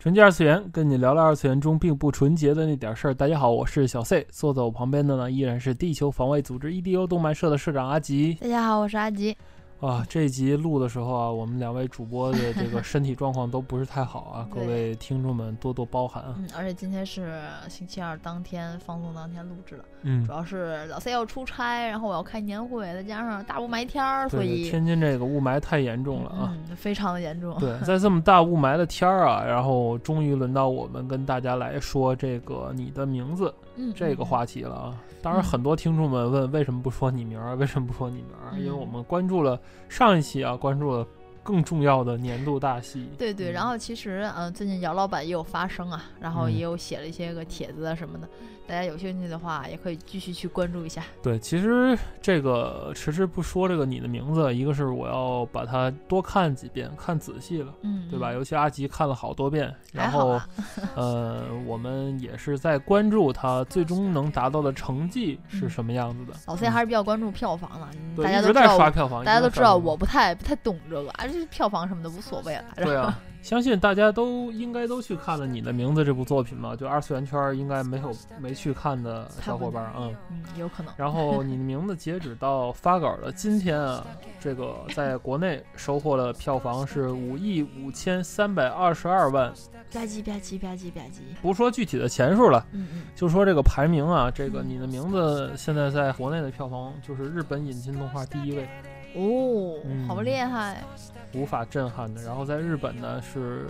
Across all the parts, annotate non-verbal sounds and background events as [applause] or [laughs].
纯洁二次元，跟你聊聊二次元中并不纯洁的那点事儿。大家好，我是小 C，坐在我旁边的呢依然是地球防卫组织 EDO 动漫社的社长阿吉。大家好，我是阿吉。啊，这一集录的时候啊，我们两位主播的这个 [laughs] 身体状况都不是太好啊，各位听众们多多包涵啊。嗯，而且今天是星期二当天放送当天录制的，嗯，主要是老 C 要出差，然后我要开年会，再加上大雾霾天儿，所以天津这个雾霾太严重了啊，非常的严重。对，[laughs] 在这么大雾霾的天儿啊，然后终于轮到我们跟大家来说这个你的名字这个话题了啊。当然，很多听众们问为什么不说你名儿？为什么不说你名儿？因为我们关注了上一期啊，关注了更重要的年度大戏。对对，然后其实嗯，最近姚老板也有发声啊，然后也有写了一些个帖子啊什么的。大家有兴趣的话，也可以继续去关注一下。对，其实这个迟迟不说这个你的名字，一个是我要把它多看几遍，看仔细了，嗯，对吧？尤其阿吉看了好多遍，然后，呃，我们也是在关注他 [laughs] 最终能达到的成绩是什么样子的。老 C 还是比较关注票房的，大家都知道刷票房，大家都知道我不太不太懂这个，啊，这票房什么的无所谓了。对啊。相信大家都应该都去看了《你的名字》这部作品嘛？就二次元圈应该没有没去看的小伙伴，嗯嗯，有可能。然后《你的名字》截止到发稿的今天啊，这个在国内收获了票房是五亿五千三百二十二万，吧唧吧唧吧唧吧唧。不说具体的钱数了，嗯嗯，就说这个排名啊，这个《你的名字》现在在国内的票房就是日本引进动画第一位。哦，好厉害！无法震撼的。然后在日本呢，是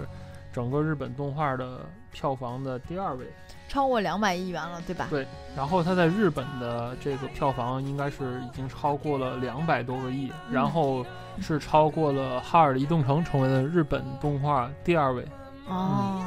整个日本动画的票房的第二位，超过两百亿元了，对吧？对。然后它在日本的这个票房应该是已经超过了两百多个亿，然后是超过了《哈尔的移动城》，成为了日本动画第二位。哦。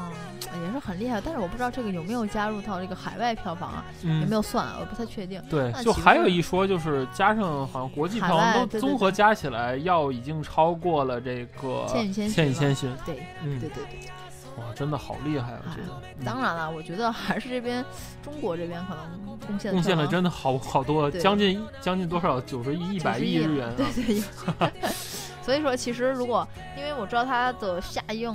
也是很厉害，但是我不知道这个有没有加入到这个海外票房啊？有没有算？我不太确定。对，就还有一说，就是加上好像国际票房都综合加起来，要已经超过了这个《千与千寻》。千与千寻。对，嗯，对对对。哇，真的好厉害！我觉得。当然了，我觉得还是这边中国这边可能贡献贡献了真的好好多，将近将近多少？九十亿、一百亿日元。对对。[laughs] 所以说，其实如果因为我知道它的下映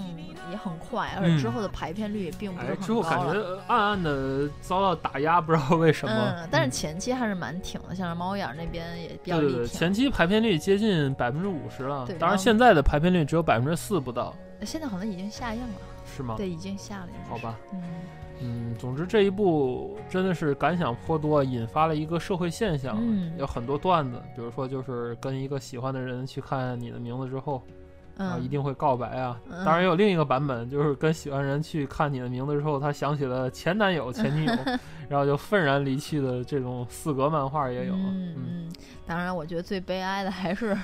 也很快，而且之后的排片率也并不是很高之后感觉暗暗的遭到打压，不知道为什么。嗯，但是前期还是蛮挺的，像是猫眼那边也比较对对对，前期排片率接近百分之五十了。当然现在的排片率只有百分之四不到。现在好像已经下映了。是吗？对，已经下了。好吧。嗯。嗯，总之这一部真的是感想颇多，引发了一个社会现象，有很多段子，比如说就是跟一个喜欢的人去看你的名字之后，啊，一定会告白啊。当然也有另一个版本，就是跟喜欢人去看你的名字之后，他想起了前男友、前女友，[laughs] 然后就愤然离去的这种四格漫画也有。嗯，当然，我觉得最悲哀的还是。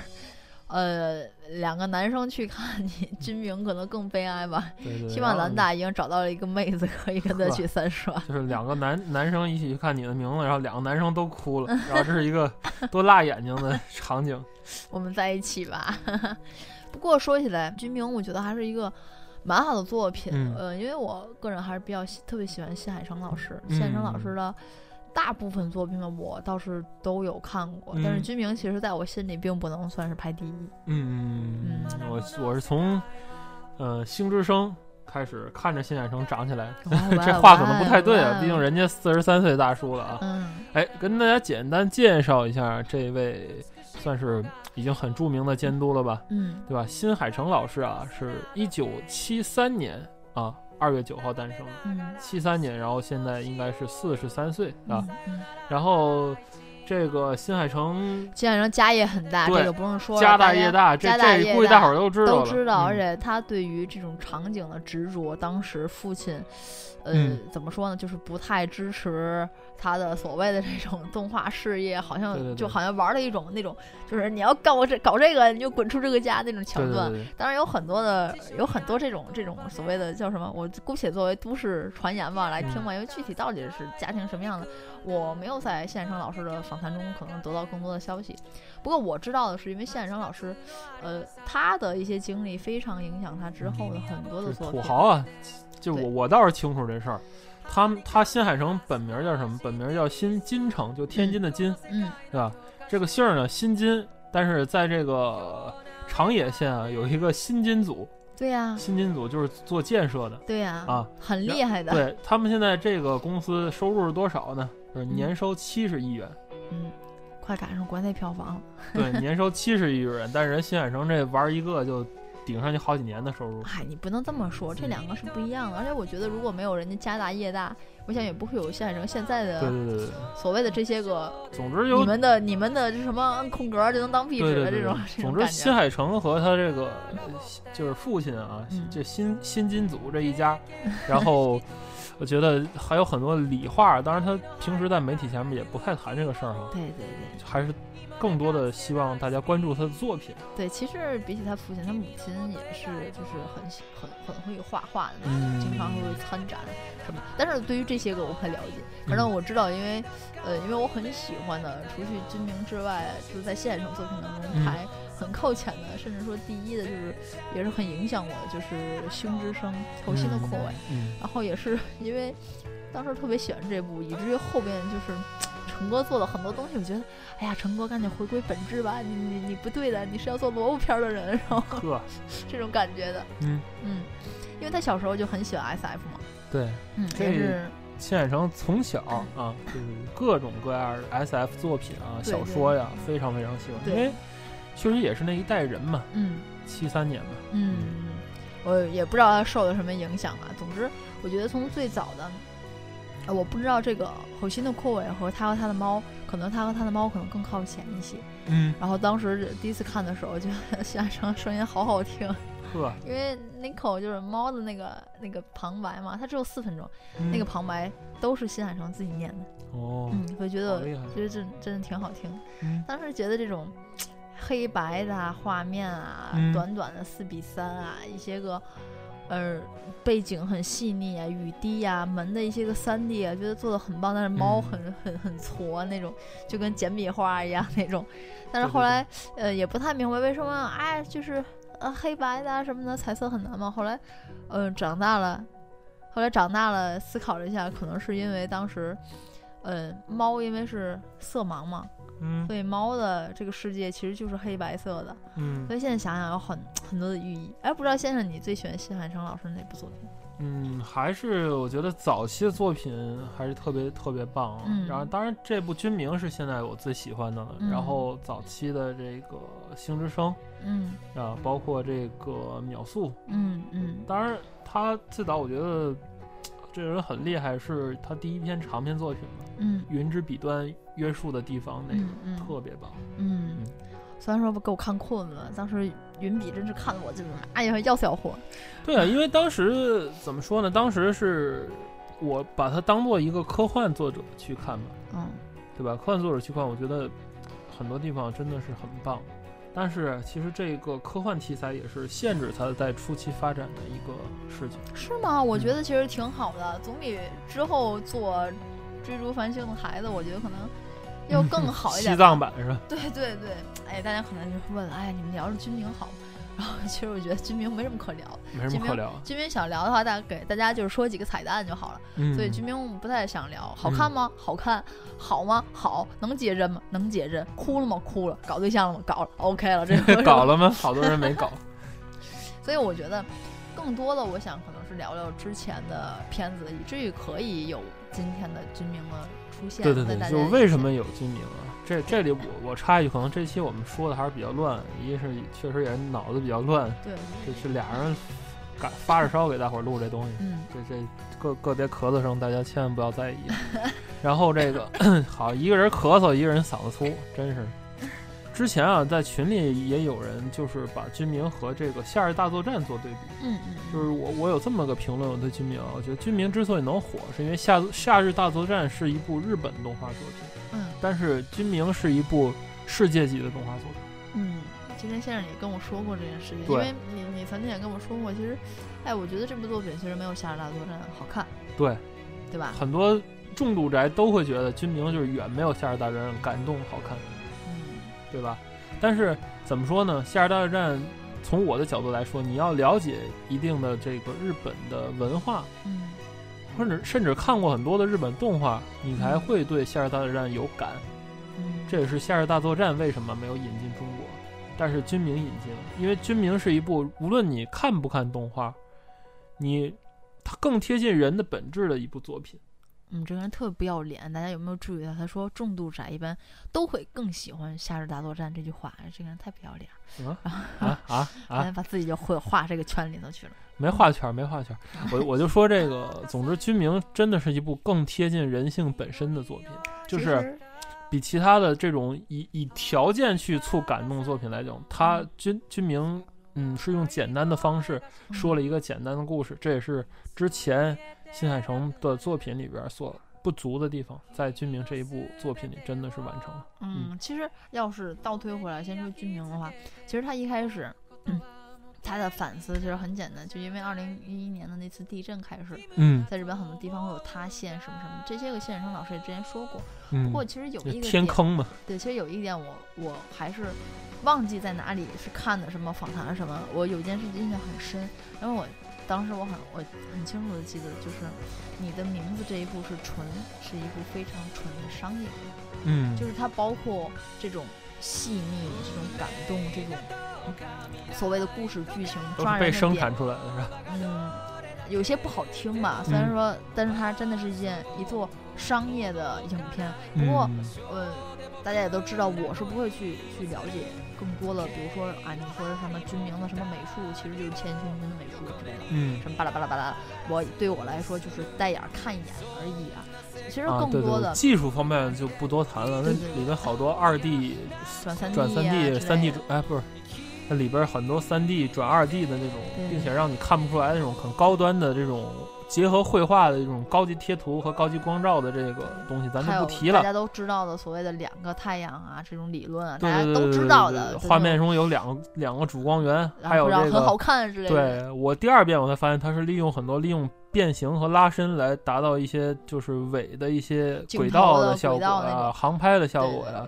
呃，两个男生去看你，[laughs] 军明可能更悲哀吧。对对。希望咱大已经找到了一个妹子，可以跟他去三刷。就是两个男 [laughs] 男生一起去看你的名字，然后两个男生都哭了，[laughs] 然后这是一个多辣眼睛的场景。我们在一起吧。不过说起来，军明我觉得还是一个蛮好的作品。呃，因为我个人还是比较特别喜欢新海诚老师，新海诚老师的。大部分作品呢，我倒是都有看过，但是军明其实在我心里并不能算是排第一。嗯嗯嗯我我是从呃星之声开始看着新海诚长起来，这话可能不太对啊，毕竟人家四十三岁大叔了啊。嗯，哎，跟大家简单介绍一下这位算是已经很著名的监督了吧？嗯，对吧？新海诚老师啊，是一九七三年啊。二月九号诞生的，七三年，然后现在应该是四十三岁啊。然后，这个新海诚，新海诚家业很大，这个不用说，家大业大，这这估计大伙儿都知道都知道。而且他对于这种场景的执着，当时父亲，呃，怎么说呢，就是不太支持他的所谓的这种动画事业，好像就好像玩了一种那种，就是你要搞这搞这个，你就滚出这个家那种桥段。当然有很多的，有很多这种这种所谓的叫什么，我姑且作为都市传言吧来听吧，因为具体到底是家庭什么样的。我没有在谢海生老师的访谈中可能得到更多的消息，不过我知道的是，因为谢海生老师，呃，他的一些经历非常影响他之后的很多的作品。土豪啊，就我我倒是清楚这事儿。他他新海诚本名叫什么？本名叫新金城，就天津的津，嗯，对吧？这个姓儿呢，新金，但是在这个长野县啊，有一个新金组。对呀，新金组就是做建设的。对呀，啊，很厉害的。对他们现在这个公司收入是多少呢？就是年收七十亿元，嗯，快赶上国内票房了。对，年收七十亿元，但是人新海诚这玩一个就顶上去好几年的收入。嗨，你不能这么说，这两个是不一样的。而且我觉得，如果没有人家家大业大，我想也不会有新海诚现在的对对对所谓的这些个。总之，有你们的你们的这什么按空格就能当壁纸的这种。总之，新海诚和他这个就是父亲啊，这新新金组这一家，[laughs] 然后。我觉得还有很多理话，当然他平时在媒体前面也不太谈这个事儿哈。对对对，还是更多的希望大家关注他的作品。对，其实比起他父亲，他母亲也是就是很很很会画画的那种，经常会参展什么。但是对于这些个我不太了解，反正我知道，因为呃，因为我很喜欢的，除去金明之外，就是在现实作品当中排。很靠前的，甚至说第一的，就是也是很影响我的，就是《星之声》头心的扩尾，然后也是因为当时特别喜欢这部，以至于后边就是成哥做了很多东西，我觉得，哎呀，成哥赶紧回归本质吧，你你你不对的，你是要做萝卜片的人，然后 [laughs] 这种感觉的，嗯。嗯，因为他小时候就很喜欢 S F 嘛，对，嗯，这是新海诚从小啊，就是各种各样的 S F 作品啊，小说呀，非常非常喜欢，因为。确实也是那一代人嘛，嗯，七三年嘛，嗯，我也不知道他受了什么影响啊。总之，我觉得从最早的，我不知道这个火星的扩尾和他和他的猫，可能他和他的猫可能更靠前一些，嗯。然后当时第一次看的时候，就夏成声音好好听，[laughs] 呵，因为 Nico 就是猫的那个那个旁白嘛，它只有四分钟，那个旁白都是新海诚自己念的，哦，嗯，会觉得觉得真真的挺好听，当时觉得这种。黑白的画面啊，短短的四比三啊，一些个，呃，背景很细腻啊，雨滴呀，门的一些个三 D 啊，觉得做的很棒。但是猫很很很挫那种，就跟简笔画一样那种。[laughs] 但是后来，呃，也不太明白为什么，哎，就是呃黑白的啊什么的，彩色很难嘛。后来，嗯，长大了，后来长大了，思考了一下，可能是因为当时，嗯，猫因为是色盲嘛。嗯，所以猫的这个世界其实就是黑白色的。嗯，所以现在想想有很很多的寓意。哎，不知道先生你最喜欢新海诚老师哪部作品？嗯，还是我觉得早期的作品还是特别特别棒。嗯，然后当然这部《军明》是现在我最喜欢的了。然后早期的这个《星之声》，嗯，啊，包括这个《秒速》，嗯嗯。当然他最早我觉得这人很厉害，是他第一篇长篇作品嘛。嗯，云之彼端。约束的地方那个特别棒，嗯，虽然说不给我看困了，当时云笔真是看得我就是哎呀要死要活。对啊，因为当时怎么说呢？当时是我把它当做一个科幻作者去看嘛，嗯，对吧？科幻作者去看，我觉得很多地方真的是很棒。但是其实这个科幻题材也是限制它在初期发展的一个事情。是吗？我觉得其实挺好的，总比之后做追逐繁星的孩子，我觉得可能。要更好一点，[laughs] 西藏版是吧？对对对，哎，大家可能就问，哎，你们聊着军明好吗？[laughs] 然后其实我觉得军明没什么可聊，没什么可聊。军明想聊的话，大家给大家就是说几个彩蛋就好了。所以军明不太想聊，好看吗？好看，好吗？好，能接针吗？能接针，哭了吗？哭了，搞对象了吗？搞了，OK 了，这个 [laughs] 搞了吗？好多人没搞。所以我觉得，更多的我想可能是聊聊之前的片子，以至于可以有今天的军明的。出现对对对，就为什么有金明啊？这这里我我插一句，可能这期我们说的还是比较乱，一是确实也是脑子比较乱，对，这是俩人感发着烧给大伙儿录这东西，嗯，这这个个别咳嗽声，大家千万不要在意。[laughs] 然后这个 [coughs] 好，一个人咳嗽，一个人嗓子粗，真是。之前啊，在群里也有人就是把军明和这个《夏日大作战》做对比。嗯嗯。就是我我有这么个评论，我对军明，我觉得军明之所以能火，是因为《夏夏日大作战》是一部日本动画作品。嗯。但是军明是一部世界级的动画作品。嗯，今天先生也跟我说过这件事情，因为你你曾经也跟我说过，其实，哎，我觉得这部作品其实没有《夏日大作战》好看。对。对吧？很多重度宅都会觉得军明就是远没有《夏日大作战》感动好看。对吧？但是怎么说呢？《夏日大作战》从我的角度来说，你要了解一定的这个日本的文化，嗯，或者甚至看过很多的日本动画，你才会对《夏日大作战》有感。嗯，这也是《夏日大作战》为什么没有引进中国，但是军民引进了，因为军民是一部无论你看不看动画，你它更贴近人的本质的一部作品。嗯，这个人特别不要脸，大家有没有注意到？他说重度宅一般都会更喜欢《夏日大作战》这句话，这个人太不要脸了。啊 [laughs] 啊啊！把自己就会画这个圈里头去了。没画圈，没画圈。我我就说这个，总之《军明》真的是一部更贴近人性本身的作品，就是比其他的这种以以条件去促感动作品来讲，他《军军明》嗯是用简单的方式说了一个简单的故事，这也是之前。新海诚的作品里边所不足的地方，在君明这一部作品里真的是完成了。嗯，其实要是倒推回来，先说君明的话，其实他一开始，[clears throat] 他的反思其实很简单，就因为二零一一年的那次地震开始，嗯，在日本很多地方会有塌陷什么什么，这些个谢远生老师也之前说过。不过其实有一个天坑嘛，对，其实有一点我我还是忘记在哪里是看的什么访谈什么，我有一件事印象很深，因为我。当时我很我很清楚的记得，就是你的名字这一部是纯，是一部非常纯的商业片，嗯，就是它包括这种细腻、这种感动、这种所谓的故事剧情抓人被生产出来的是吧？嗯，有些不好听吧，虽然说，但是它真的是一件一座商业的影片。不过，呃，大家也都知道，我是不会去去了解。更多的，比如说啊，你说什么军明的什么美术，其实就是千军军的美术之类的，嗯，什么巴拉巴拉巴拉，我对我来说就是带眼看一眼而已啊。其实更多的技术方面就不多谈了，那里面好多二 D 转三 D 转三 D 三 D 哎不是，那里边很多三 D 转二 D 的那种，并且让你看不出来那种很高端的这种。结合绘画的这种高级贴图和高级光照的这个东西，咱就不提了。大家都知道的所谓的两个太阳啊，这种理论啊，大家都知道的。画面中有两个两个主光源，还有这个很好看之类的。对我第二遍我才发现，它是利用很多利用变形和拉伸来达到一些就是伪的一些轨道的效果啊，航拍的效果呀。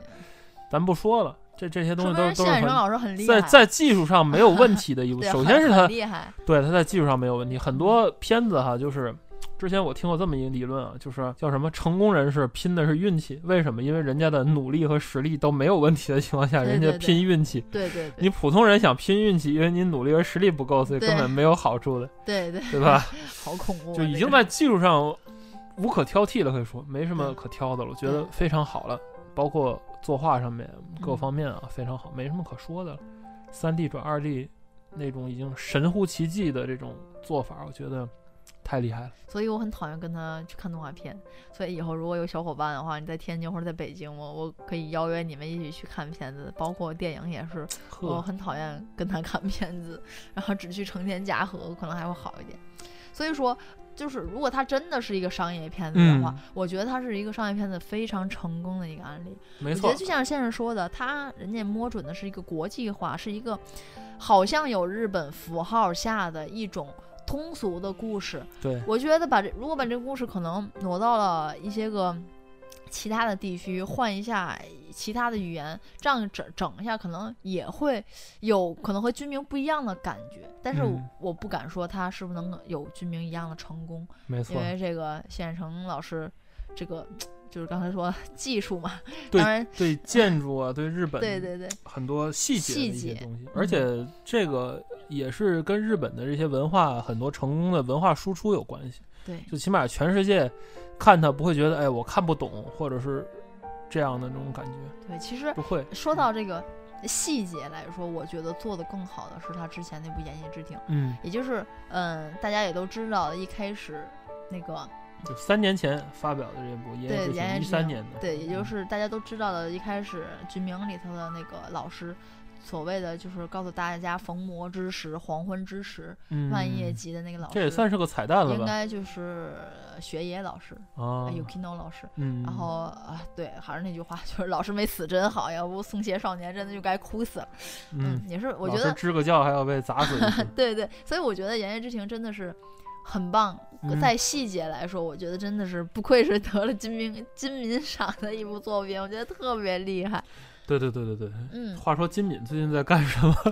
咱不说了。这这些东西都都是很在在技术上没有问题的一部。[laughs] 首先是他厉害，对他在技术上没有问题。很多片子哈，就是之前我听过这么一个理论啊，就是叫什么成功人士拼的是运气。为什么？因为人家的努力和实力都没有问题的情况下，人家拼运气。对对。你普通人想拼运气，因为你努力和实力不够，所以根本没有好处的。对对。对吧？[laughs] 好恐怖。就已经在技术上无可挑剔了，可以说没什么可挑的了，我觉得非常好了，包括。作画上面各方面啊非常好，没什么可说的。三 D 转二 D 那种已经神乎其技的这种做法，我觉得太厉害了。所以我很讨厌跟他去看动画片。所以以后如果有小伙伴的话，你在天津或者在北京，我我可以邀约你们一起去看片子，包括电影也是。我很讨厌跟他看片子，然后只去成田嘉禾可能还会好一点。所以说。就是如果它真的是一个商业片子的话，我觉得它是一个商业片子非常成功的一个案例。没错，我觉得就像先生说的，他人家摸准的是一个国际化，是一个好像有日本符号下的一种通俗的故事。对，我觉得把这如果把这个故事可能挪到了一些个。其他的地区换一下其他的语言，这样整整一下，可能也会有可能和军民不一样的感觉。但是我不敢说他是不是能有军民一样的成功。没错，因为这个谢远成老师，这个 [tsk] 就是刚才说技术嘛，对当然对建筑啊，对日本对对对很多细节的一些东西，而且这个也是跟日本的这些文化很多成功的文化输出有关系。对，就起码全世界。看他不会觉得哎，我看不懂，或者是这样的那种感觉。对，其实不会。说到这个细节来说，我觉得做的更好的是他之前那部《言叶之庭》。嗯，也就是嗯，大家也都知道，一开始那个就三年前发表的这部《对，炎炎之三年的，对，也就是大家都知道的，一开始剧名里头的那个老师。所谓的就是告诉大家逢魔之时、黄昏之时、万叶集的那个老师，这也算是个彩蛋了吧？应该就是学野老师啊，Yukino 老师。嗯，然后啊，对，还是那句话，就是老师没死真好，要不送鞋少年真的就该哭死了。嗯，也是，我觉得支个教还要被砸死。[laughs] 对对，所以我觉得《言叶之庭》真的是很棒，在细节来说，我觉得真的是不愧是得了金明金民赏的一部作品，我觉得特别厉害。对对对对对，嗯。话说金敏最近在干什么？[laughs]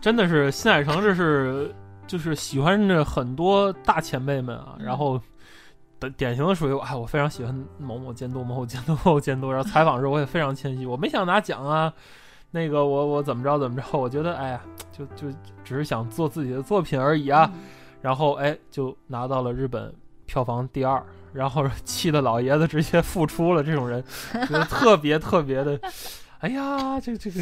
真的是新海诚，这是就是喜欢着很多大前辈们啊，然后的典型的属于哎，我非常喜欢某某监督、某某监督、某某监督。然后 [laughs] 采访时我也非常谦虚，我没想拿奖啊，那个我我怎么着怎么着？我觉得哎呀，就就只是想做自己的作品而已啊。然后哎，就拿到了日本票房第二。然后气的老爷子直接复出了，这种人觉得特别特别的，哎呀，这这个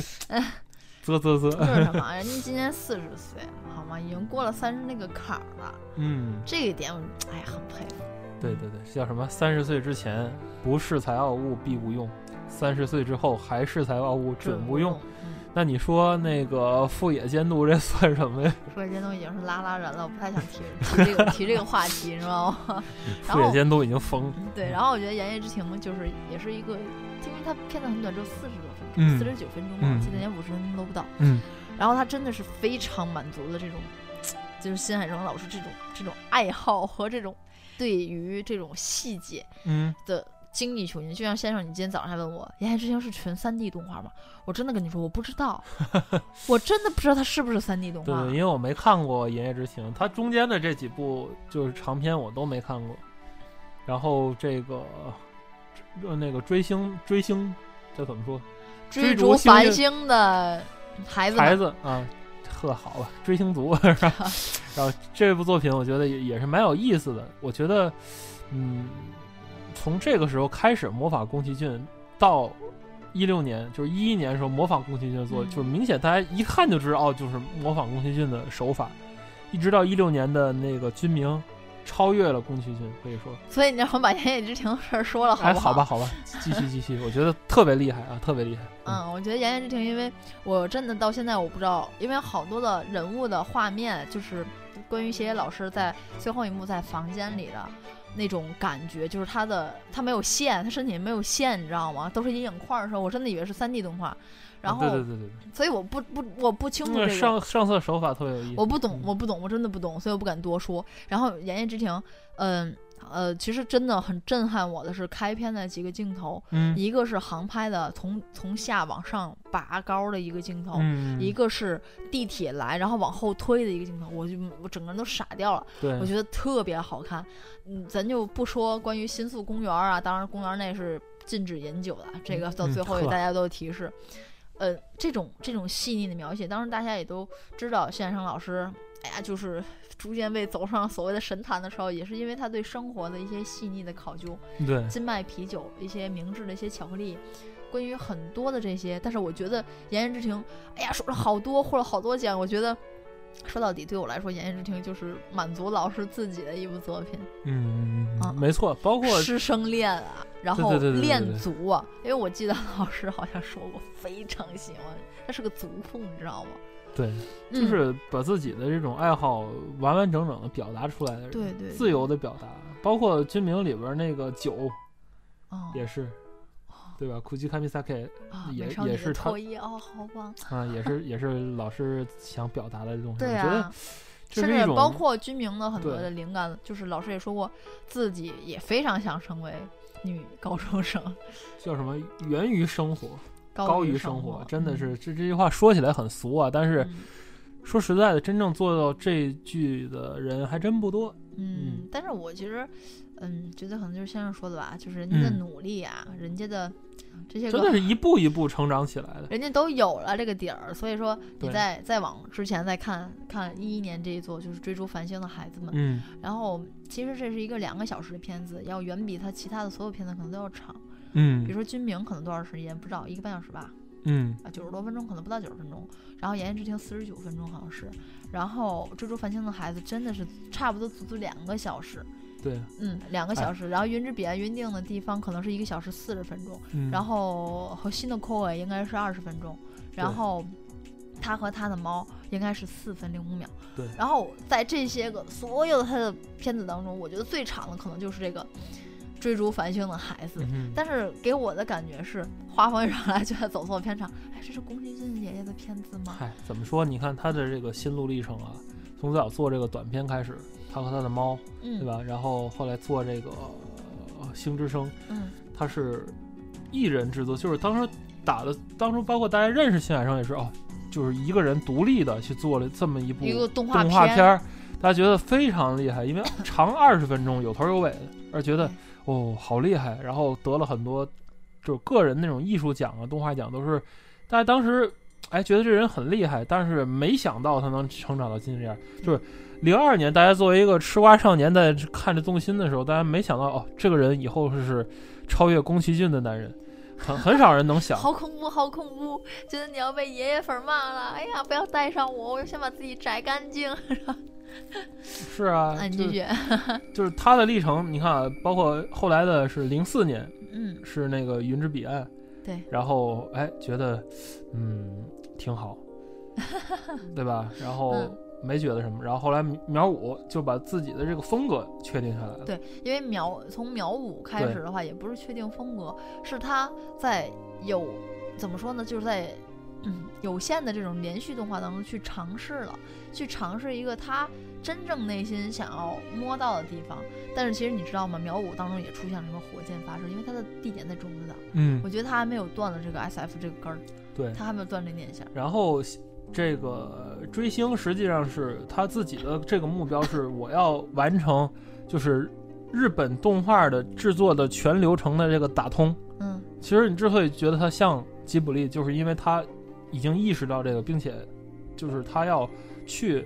啧 [laughs] 啧啧。为什么？[laughs] 人家今年四十岁，好吗？已经过了三十那个坎儿了。嗯，这一点我，哎呀，很佩服。对对对，叫什么？三十岁之前不恃才傲物必无用，三十岁之后还恃才傲物准无用。那你说那个副野监督这算什么呀？副野监督已经是拉拉人了，我不太想提提这个提这个话题，你知道吗？副野监督已经疯了。对，然后我觉得《炎夜之庭》就是也是一个，因为它片子很短，只有四十多分钟，四十九分钟嘛，记得连五十分钟都不到。嗯。然后他真的是非常满足了这种，就是新海诚老师这种这种爱好和这种对于这种细节嗯的。精益求精，就像先生，你今天早上还问我《炎炎之星》是纯三 D 动画吗？我真的跟你说，我不知道，[laughs] 我真的不知道它是不是三 D 动画。对，因为我没看过《炎炎之星》，它中间的这几部就是长篇我都没看过。然后这个呃那个追星追星这怎么说？追逐繁星的孩子孩子啊，呵，好吧，追星族是吧？[laughs] 然后这部作品我觉得也也是蛮有意思的，我觉得嗯。从这个时候开始模仿宫崎骏，到一六年，就是一一年的时候模仿宫崎骏做，就是明显大家一看就知道，哦，就是模仿宫崎骏的手法。一直到一六年的那个军名，超越了宫崎骏，可以说。所以你让我把《言叶之庭》的事儿说了，好不好？好吧，好吧，继续继续，我觉得特别厉害啊，特别厉害。嗯，我觉得《言叶之庭》，因为我真的到现在我不知道，因为好多的人物的画面，就是关于写野老师在最后一幕在房间里的。那种感觉就是它的它没有线，它身体没有线，你知道吗？都是阴影块的时候，我真的以为是三 D 动画。然后，对对对对所以我不不我不清楚这个上上色手法特别有意思。我不懂，我不懂，我真的不懂，所以我不敢多说。然后《言叶之庭》，嗯。呃，其实真的很震撼我的是开篇的几个镜头，一个是航拍的从从下往上拔高的一个镜头，一个是地铁来然后往后推的一个镜头，我就我整个人都傻掉了。我觉得特别好看。嗯，咱就不说关于新宿公园啊，当然公园内是禁止饮酒的，这个到最后给大家都提示。呃，这种这种细腻的描写，当时大家也都知道，谢生老师，哎呀，就是。逐渐被走上所谓的神坛的时候，也是因为他对生活的一些细腻的考究。对，金麦啤酒，一些明治的一些巧克力，关于很多的这些。但是我觉得《炎炎之庭》，哎呀，说了好多，获了好多奖。我觉得说到底，对我来说，《言叶之庭》就是满足老师自己的一部作品。嗯，啊，没错，包括师生恋啊，然后恋足啊，因为我记得老师好像说过，非常喜欢，他是个足控，你知道吗？对，就是把自己的这种爱好完完整整的表达出来的人，对对，自由的表达，包括军名里边那个酒，也是，对吧？Kuji Kamisake 也也是他哦，好棒啊，也是也是老师想表达的这种，对啊，甚至包括军名的很多的灵感，就是老师也说过，自己也非常想成为女高中生，叫什么？源于生活。高于生活，真的是这这句话说起来很俗啊，但是说实在的，真正做到这句的人还真不多。嗯，但是我其实，嗯，觉得可能就是先生说的吧，就是人家的努力啊，人家的这些真的是一步一步成长起来的，人家都有了这个底儿，所以说你再再往之前再看看一一年这一座，就是追逐繁星的孩子们，嗯，然后其实这是一个两个小时的片子，要远比他其他的所有片子可能都要长。嗯，比如说军明可能多少时间不知道，一个半小时吧。嗯啊，九十多分钟可能不到九十分钟。然后《言叶之庭》四十九分钟好像是，然后《追逐繁星的孩子》真的是差不多足足两个小时。对，嗯，两个小时。然后《云之彼岸》约定的地方可能是一个小时四十分钟，然后和新的 Core 应该是二十分钟，然后他和他的猫应该是四分零五秒。对，然后在这些个所有的他的片子当中，我觉得最长的可能就是这个。追逐繁星的孩子，但是给我的感觉是画风一上来就在走错片场。哎，这是宫崎骏爷爷的片子吗？嗨，怎么说？你看他的这个心路历程啊，从最早做这个短片开始，他和他的猫，对吧？然后后来做这个星之声，嗯，他是一人制作，就是当时打的，当初包括大家认识新海诚也是哦，就是一个人独立的去做了这么一部一个动画片儿，大家觉得非常厉害，因为 [laughs] 长二十分钟，有头有尾的，而觉得。哦，好厉害！然后得了很多，就是个人那种艺术奖啊、动画奖都是，大家当时哎觉得这人很厉害，但是没想到他能成长到今天这样。就是零二年，大家作为一个吃瓜少年在看着动心的时候，大家没想到哦，这个人以后是超越宫崎骏的男人，很很少人能想。好恐怖，好恐怖！觉得你要被爷爷粉骂了。哎呀，不要带上我，我先把自己摘干净。[laughs] 是啊，继续，[laughs] 就是他的历程。你看啊，包括后来的是零四年，嗯，是那个《云之彼岸》，对，然后哎，觉得嗯挺好，[laughs] 对吧？然后没觉得什么，然后后来苗五就把自己的这个风格确定下来了。对，因为苗从苗五开始的话，也不是确定风格，是他在有怎么说呢？就是在。嗯，有限的这种连续动画当中去尝试了，去尝试一个他真正内心想要摸到的地方。但是其实你知道吗？苗五当中也出现了什么火箭发射，因为它的地点在中子岛。嗯，我觉得他还没有断了这个 S F 这个根儿。对，他还没有断这念想。然后这个追星实际上是他自己的这个目标是我要完成，就是日本动画的制作的全流程的这个打通。嗯，其实你之所以觉得他像吉卜力，就是因为他。已经意识到这个，并且，就是他要去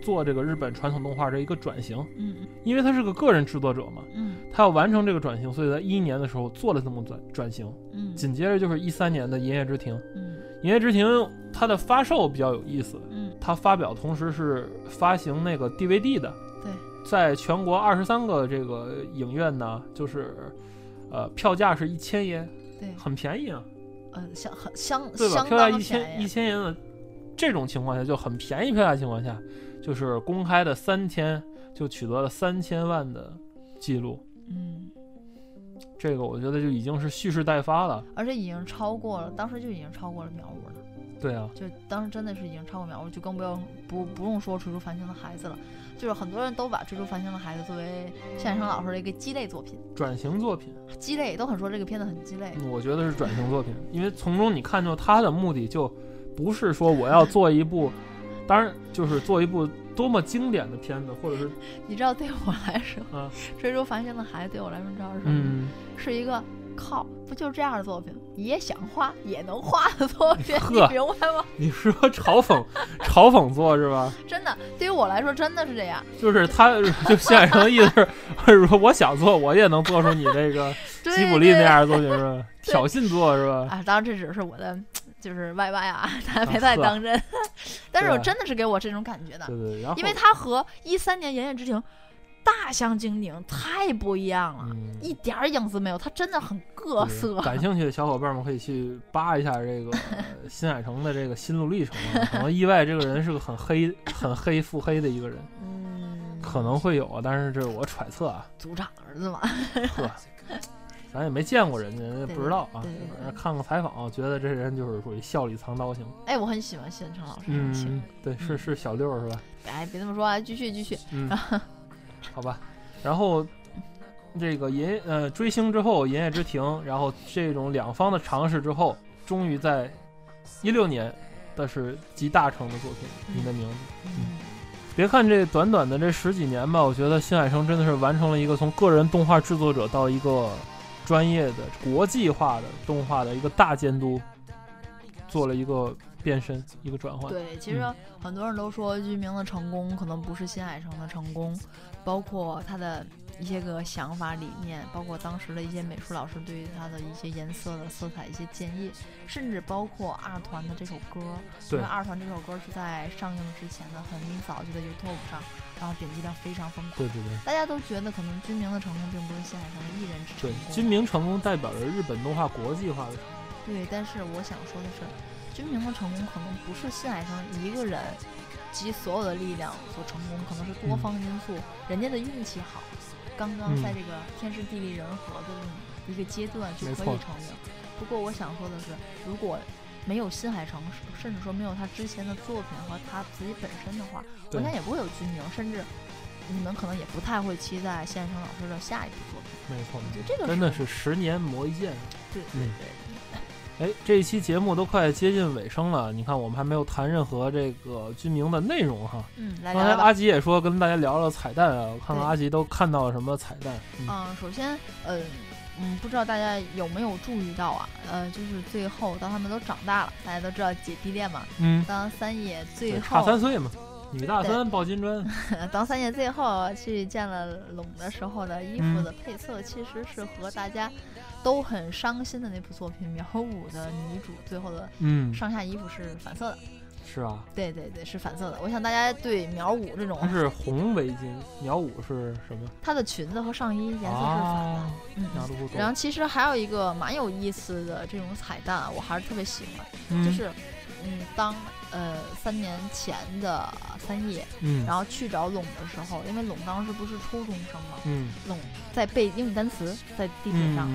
做这个日本传统动画的一个转型。嗯，因为他是个个人制作者嘛。嗯，他要完成这个转型，所以在一一年的时候做了这么转转型。嗯，紧接着就是一三年的《银夜之庭》。嗯，《银夜之庭》它的发售比较有意思。嗯，它发表同时是发行那个 DVD 的。对，在全国二十三个这个影院呢，就是呃票价是一千元，对，很便宜啊。嗯，相很相对吧？票价一千一千元的这种情况下，就很便宜。票价情况下，就是公开的三天就取得了三千万的记录。嗯，这个我觉得就已经是蓄势待发了，而且已经超过了，当时就已经超过了苗五了。对啊，就当时真的是已经超过苗五，就更不要不不用说《追逐繁星的孩子》了。就是很多人都把《追逐繁星的孩子》作为谢海生老师的一个鸡肋作品，转型作品，鸡肋都很说这个片子很鸡肋。我觉得是转型作品，因为从中你看出他的目的就不是说我要做一部，当然就是做一部多么经典的片子，或者是 [laughs] 你知道对我来说，啊，《追逐繁星的孩子》对我来说你知道是什么？是一个。靠，不就是这样的作品，也想画也能画的作品，你明白吗？你是说嘲讽 [laughs] 嘲讽作是吧？真的，对于我来说真的是这样。就是他，就现在的意思是，[laughs] 说我想做，我也能做出你这个吉卜力那样的作品是吧？挑衅作是吧？啊，当然这只是我的，就是 Y Y 啊，大家别太当真。[laughs] 但是我真的是给我这种感觉的，对对，因为他和一三年《炎夜之庭》。大相径庭，太不一样了，一点影子没有。他真的很各色。感兴趣的小伙伴们可以去扒一下这个 [laughs] 新海诚的这个心路历程啊。可能意外这个人是个很黑、很黑、腹黑的一个人，嗯，可能会有啊，但是这是我揣测啊。组长儿子嘛，呵，[laughs] 咱也没见过人家，人家不知道啊。对看个采访，觉得这人就是属于笑里藏刀型。哎，我很喜欢新海诚老师。嗯，对，是是小六是吧？哎，别这么说啊，继续继续。嗯。[laughs] 好吧，然后这个银呃追星之后，《银叶之庭》，然后这种两方的尝试之后，终于在一六年的是集大成的作品《你的名字》。嗯，别看这短短的这十几年吧，我觉得新海诚真的是完成了一个从个人动画制作者到一个专业的国际化的动画的一个大监督，做了一个变身，一个转换。对，其实很多人都说居民的成功可能不是新海诚的成功，包括他的一些个想法理念，包括当时的一些美术老师对于他的一些颜色的色彩一些建议，甚至包括二团的这首歌。因为二团这首歌是在上映之前的很早就在 YouTube 上，然后点击量非常疯狂。对对对。大家都觉得可能君明的成功并不是新海诚一人之成功。对，君明成功代表着日本动画国际化的成功。对，但是我想说的是，君明的成功可能不是新海诚一个人集所有的力量所成功，可能是多方因素。人家的运气好，刚刚在这个天时地利人和的一个阶段就可以成名。不过我想说的是，如果没有新海诚，甚至说没有他之前的作品和他自己本身的话，我想也不会有军营，甚至你们可能也不太会期待新海诚老师的下一部作品。没错，就这个真的是十年磨一剑。对对对。哎，这一期节目都快接近尾声了，你看我们还没有谈任何这个军名的内容哈。嗯，刚才阿吉也说跟大家聊聊彩蛋啊，我看看阿吉都看到了什么彩蛋。嗯，首先，呃，嗯，不知道大家有没有注意到啊？呃，就是最后当他们都长大了，大家都知道姐弟恋嘛。嗯。当三叶最后差三岁嘛，女大三抱金砖。[laughs] 当三叶最后去见了龙的时候的衣服的配色，其实是和大家。都很伤心的那部作品《苗五》的女主最后的嗯上下衣服是反色的，是啊，对对对，是反色的。我想大家对苗五这种，它是红围巾，苗五是什么？它的裙子和上衣颜色是反的。嗯，然后其实还有一个蛮有意思的这种彩蛋，我还是特别喜欢，就是嗯，当。呃，三年前的三叶，嗯，然后去找拢的时候，因为拢当时不是初中生嘛，嗯，拢在背英语单词，在地铁上，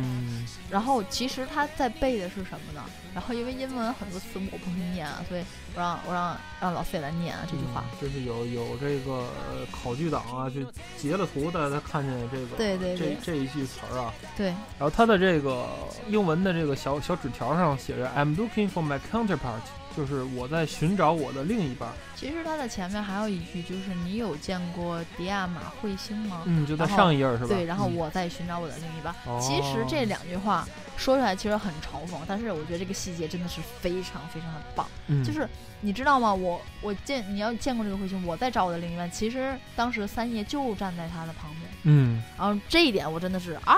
然后其实他在背的是什么呢？然后因为英文很多词我不会念啊，所以我让我让让老费来念啊这句话，就是有有这个考据党啊，就截了图，大家看见这个，对对对，这这一句词儿啊，对，然后他的这个英文的这个小小纸条上写着 I'm looking for my counterpart。就是我在寻找我的另一半。其实他的前面还有一句，就是你有见过迪亚马彗星吗？嗯，就在上一页是吧？对，然后我在寻找我的另一半。其实这两句话说出来其实很嘲讽，但是我觉得这个细节真的是非常非常的棒。就是你知道吗？我我见你要见过这个彗星，我在找我的另一半。其实当时三叶就站在他的旁边。嗯，然后这一点我真的是啊。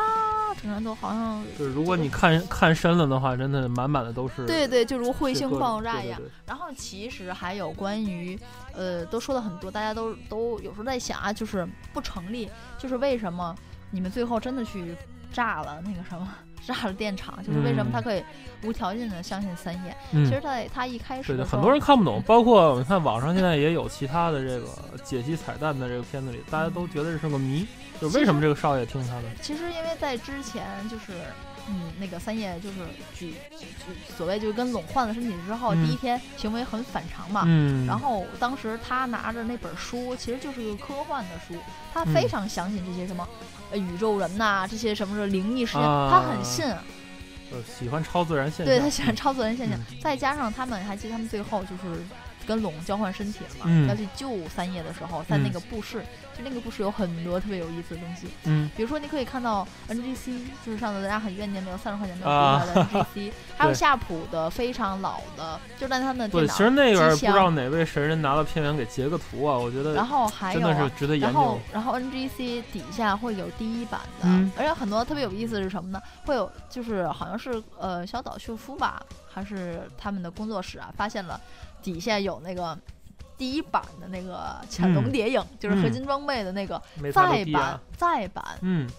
整个人都好像，就是如果你看看深了的话，真的满满的都是。对对，就如彗星爆炸一样。然后其实还有关于，呃，都说了很多，大家都都有时候在想啊，就是不成立，就是为什么你们最后真的去炸了那个什么，[laughs] 炸了电厂，就是为什么他可以无条件的相信三叶？其实他他一开始，对很多人看不懂，包括你看网上现在也有其他的这个解析彩蛋的这个片子里，大家都觉得这是个谜。就为什么这个少爷听他的？其实因为在之前就是，嗯，那个三叶就是举举所谓就是跟拢换了身体之后，第一天行为很反常嘛。嗯。然后当时他拿着那本书，其实就是个科幻的书，他非常相信这些什么，呃，宇宙人呐，这些什么是灵异事件，他很信。呃，喜欢超自然现象。对他喜欢超自然现象，再加上他们还记得他们最后就是跟龙交换身体了嘛，要去救三叶的时候，在那个布室。就那个故事有很多特别有意思的东西，嗯，比如说你可以看到 NGC，就是上次大家很怨念没有三十块钱没有回来的 [laughs] NGC，还有夏普的非常老的，就在他们的电脑其实那个不知道哪位神人拿到片源给截个图啊，我觉得，然后还有，真的是值得研究。然后，然后 NGC 底下会有第一版的，而且很多特别有意思是什么呢？会有就是好像是呃小岛秀夫吧，还是他们的工作室啊，发现了底下有那个。第一版的那个《潜龙谍影》，就是合金装备的那个再版再版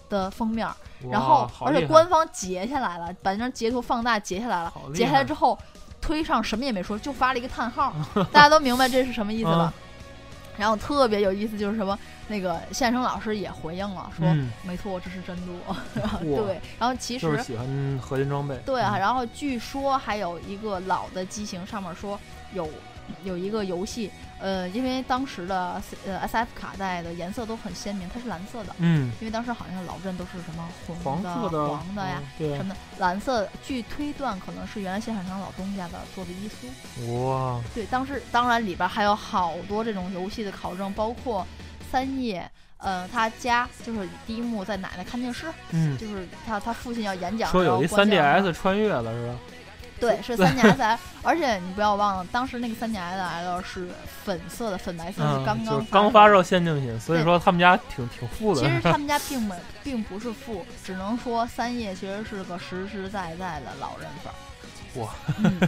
的封面，然后而且官方截下来了，把那张截图放大截下来了，截下来之后推上什么也没说，就发了一个叹号，[laughs] 大家都明白这是什么意思了。[laughs] 然后特别有意思就是什么，那个现生老师也回应了，说没错，这是真多。[laughs] 对，然后其实喜欢合金装备。对啊，然后据说还有一个老的机型，上面说有有一个游戏。呃，因为当时的呃 S F 卡带的颜色都很鲜明，它是蓝色的。嗯。因为当时好像老镇都是什么红的、黄的呀，什么的。蓝色，据推断可能是原来新海诚老东家的做的伊苏。哇。对，当时当然里边还有好多这种游戏的考证，包括三叶，呃，他家就是第一幕在奶奶看电视，嗯，就是他他父亲要演讲，说有一三 D S 穿越了是吧？对，[laughs] 是三年 S L，而且你不要忘了，当时那个三年 S L 是粉色的，粉白色是刚刚刚发售限定品，所以说他们家挺挺富的。其实他 [laughs] 们家并没并不是富，只能说三叶其实是个实实在在的老人粉。哇，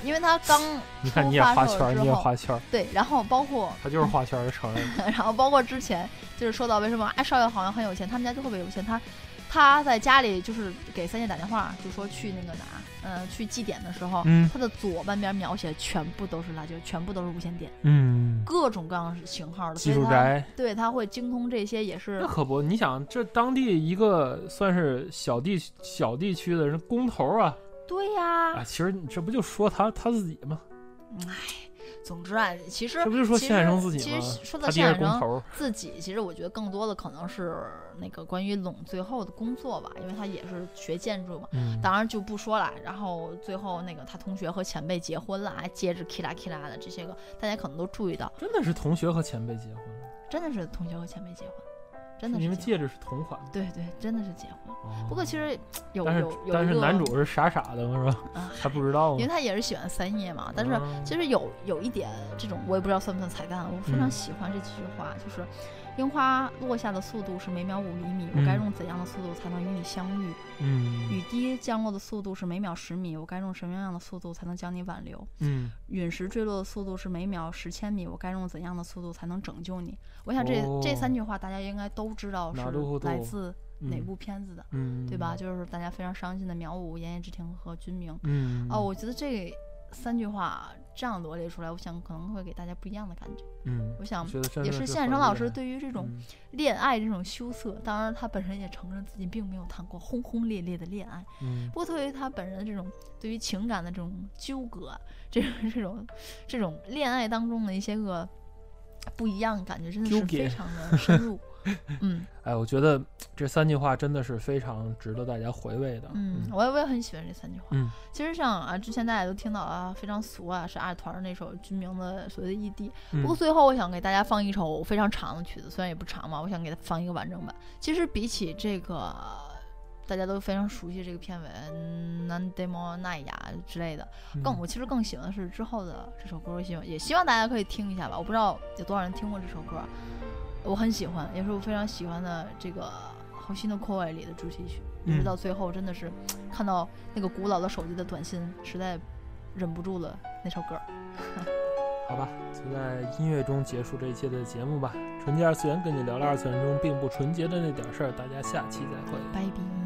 因为他刚 [laughs] 你看你也画圈，你也画圈，对，然后包括他就是画圈承认。然后包括之前就是说到为什么哎少爷好像很有钱，他们家就特别有钱，他他在家里就是给三姐打电话，就说去那个哪，嗯，去祭典的时候，他的左半边描写全部都是辣椒，全部都是无线电，嗯，各种各样型号的技术宅，对他会精通这些也是。那可不，你想这当地一个算是小地小地区的人工头啊。对呀，啊，其实你这不就说他他自己吗？哎，总之啊，其实这不就说谢海生自己吗？其实说到谢海生自己，其实我觉得更多的可能是那个关于拢最后的工作吧，因为他也是学建筑嘛。嗯。当然就不说了。然后最后那个他同学和前辈结婚了，戒指 k 啦 k 啦的这些个，大家可能都注意到。真的是同学和前辈结婚？真的是同学和前辈结婚。真的，因为戒指是同款。对对，真的是结婚。不过其实有有有但是男主是傻傻的，是吧？[laughs] 还不知道因为他也是喜欢三叶嘛。但是其实有有一点这种，我也不知道算不算彩蛋。我非常喜欢这几句话，就是。樱花落下的速度是每秒五厘米，我该用怎样的速度才能与你相遇？嗯，雨滴降落的速度是每秒十米，我该用什么样的速度才能将你挽留？嗯，陨石坠落的速度是每秒十千米，我该用怎样的速度才能拯救你？我想这这三句话大家应该都知道是来自哪部片子的，对吧？就是大家非常伤心的苗五、言叶之庭和君明。嗯，哦，我觉得这三句话。这样罗列出来，我想可能会给大家不一样的感觉。嗯，我想也是谢海生老师对于这种恋爱这种羞涩，当然他本身也承认自己并没有谈过轰轰烈烈的恋爱。嗯，不过对于他本人的这种对于情感的这种纠葛，这种这种这种恋爱当中的一些个不一样感觉，真的是非常的深入。[laughs] 嗯，哎，我觉得这三句话真的是非常值得大家回味的。嗯，我也我也很喜欢这三句话。嗯，其实像啊，之前大家都听到啊，非常俗啊，是二团那首军明的所谓的异地。不过最后我想给大家放一首非常长的曲子，虽然也不长嘛，我想给他放一个完整版。其实比起这个大家都非常熟悉这个片尾《南 demo 奈雅》之类的，更我其实更喜欢的是之后的这首歌，希望也希望大家可以听一下吧。我不知道有多少人听过这首歌。我很喜欢，也是我非常喜欢的这个《好心的扩外》里的主题曲。一直到最后，真的是看到那个古老的手机的短信，实在忍不住了那首歌。[laughs] 好吧，就在音乐中结束这一期的节目吧。纯洁二次元跟你聊了二次元中并不纯洁的那点事儿，大家下期再会，拜拜。